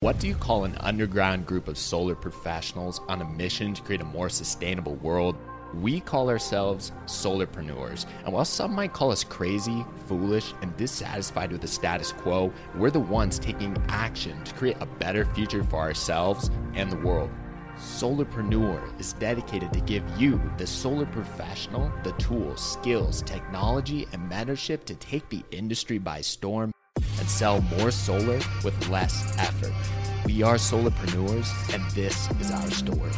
What do you call an underground group of solar professionals on a mission to create a more sustainable world? We call ourselves solarpreneurs. And while some might call us crazy, foolish, and dissatisfied with the status quo, we're the ones taking action to create a better future for ourselves and the world. Solarpreneur is dedicated to give you, the solar professional, the tools, skills, technology, and mentorship to take the industry by storm and sell more solar with less effort. We are solarpreneurs, and this is our story.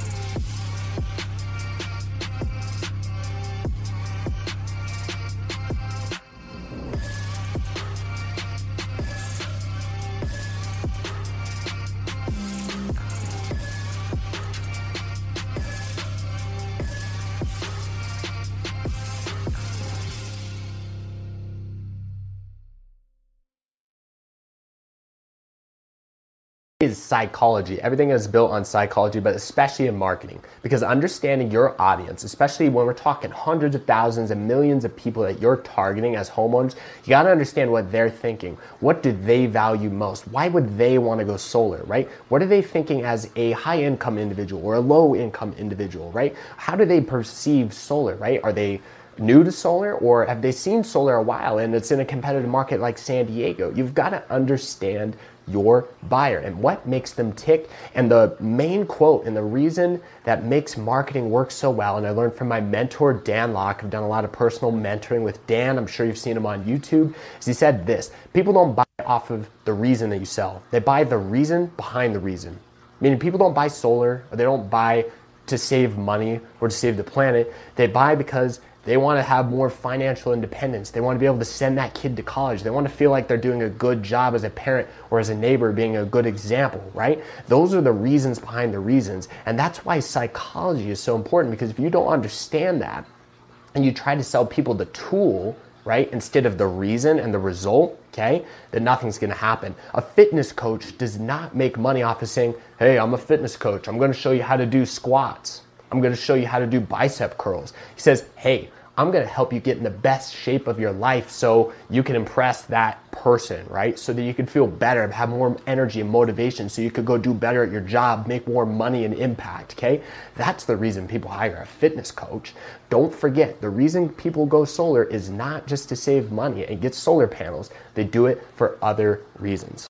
Is psychology. Everything is built on psychology, but especially in marketing. Because understanding your audience, especially when we're talking hundreds of thousands and millions of people that you're targeting as homeowners, you got to understand what they're thinking. What do they value most? Why would they want to go solar, right? What are they thinking as a high income individual or a low income individual, right? How do they perceive solar, right? Are they new to solar or have they seen solar a while and it's in a competitive market like San Diego? You've got to understand your buyer and what makes them tick. And the main quote and the reason that makes marketing work so well, and I learned from my mentor, Dan Lok, I've done a lot of personal mentoring with Dan, I'm sure you've seen him on YouTube, is he said this people don't buy off of the reason that you sell, they buy the reason behind the reason. Meaning people don't buy solar or they don't buy to save money or to save the planet. They buy because they want to have more financial independence. They want to be able to send that kid to college. They want to feel like they're doing a good job as a parent or as a neighbor, being a good example, right? Those are the reasons behind the reasons. And that's why psychology is so important because if you don't understand that and you try to sell people the tool, right, instead of the reason and the result, okay, then nothing's gonna happen. A fitness coach does not make money off of saying, hey, I'm a fitness coach. I'm gonna show you how to do squats. I'm gonna show you how to do bicep curls. He says, hey, I'm gonna help you get in the best shape of your life so you can impress that person, right? So that you can feel better, have more energy and motivation, so you could go do better at your job, make more money and impact, okay? That's the reason people hire a fitness coach. Don't forget, the reason people go solar is not just to save money and get solar panels, they do it for other reasons.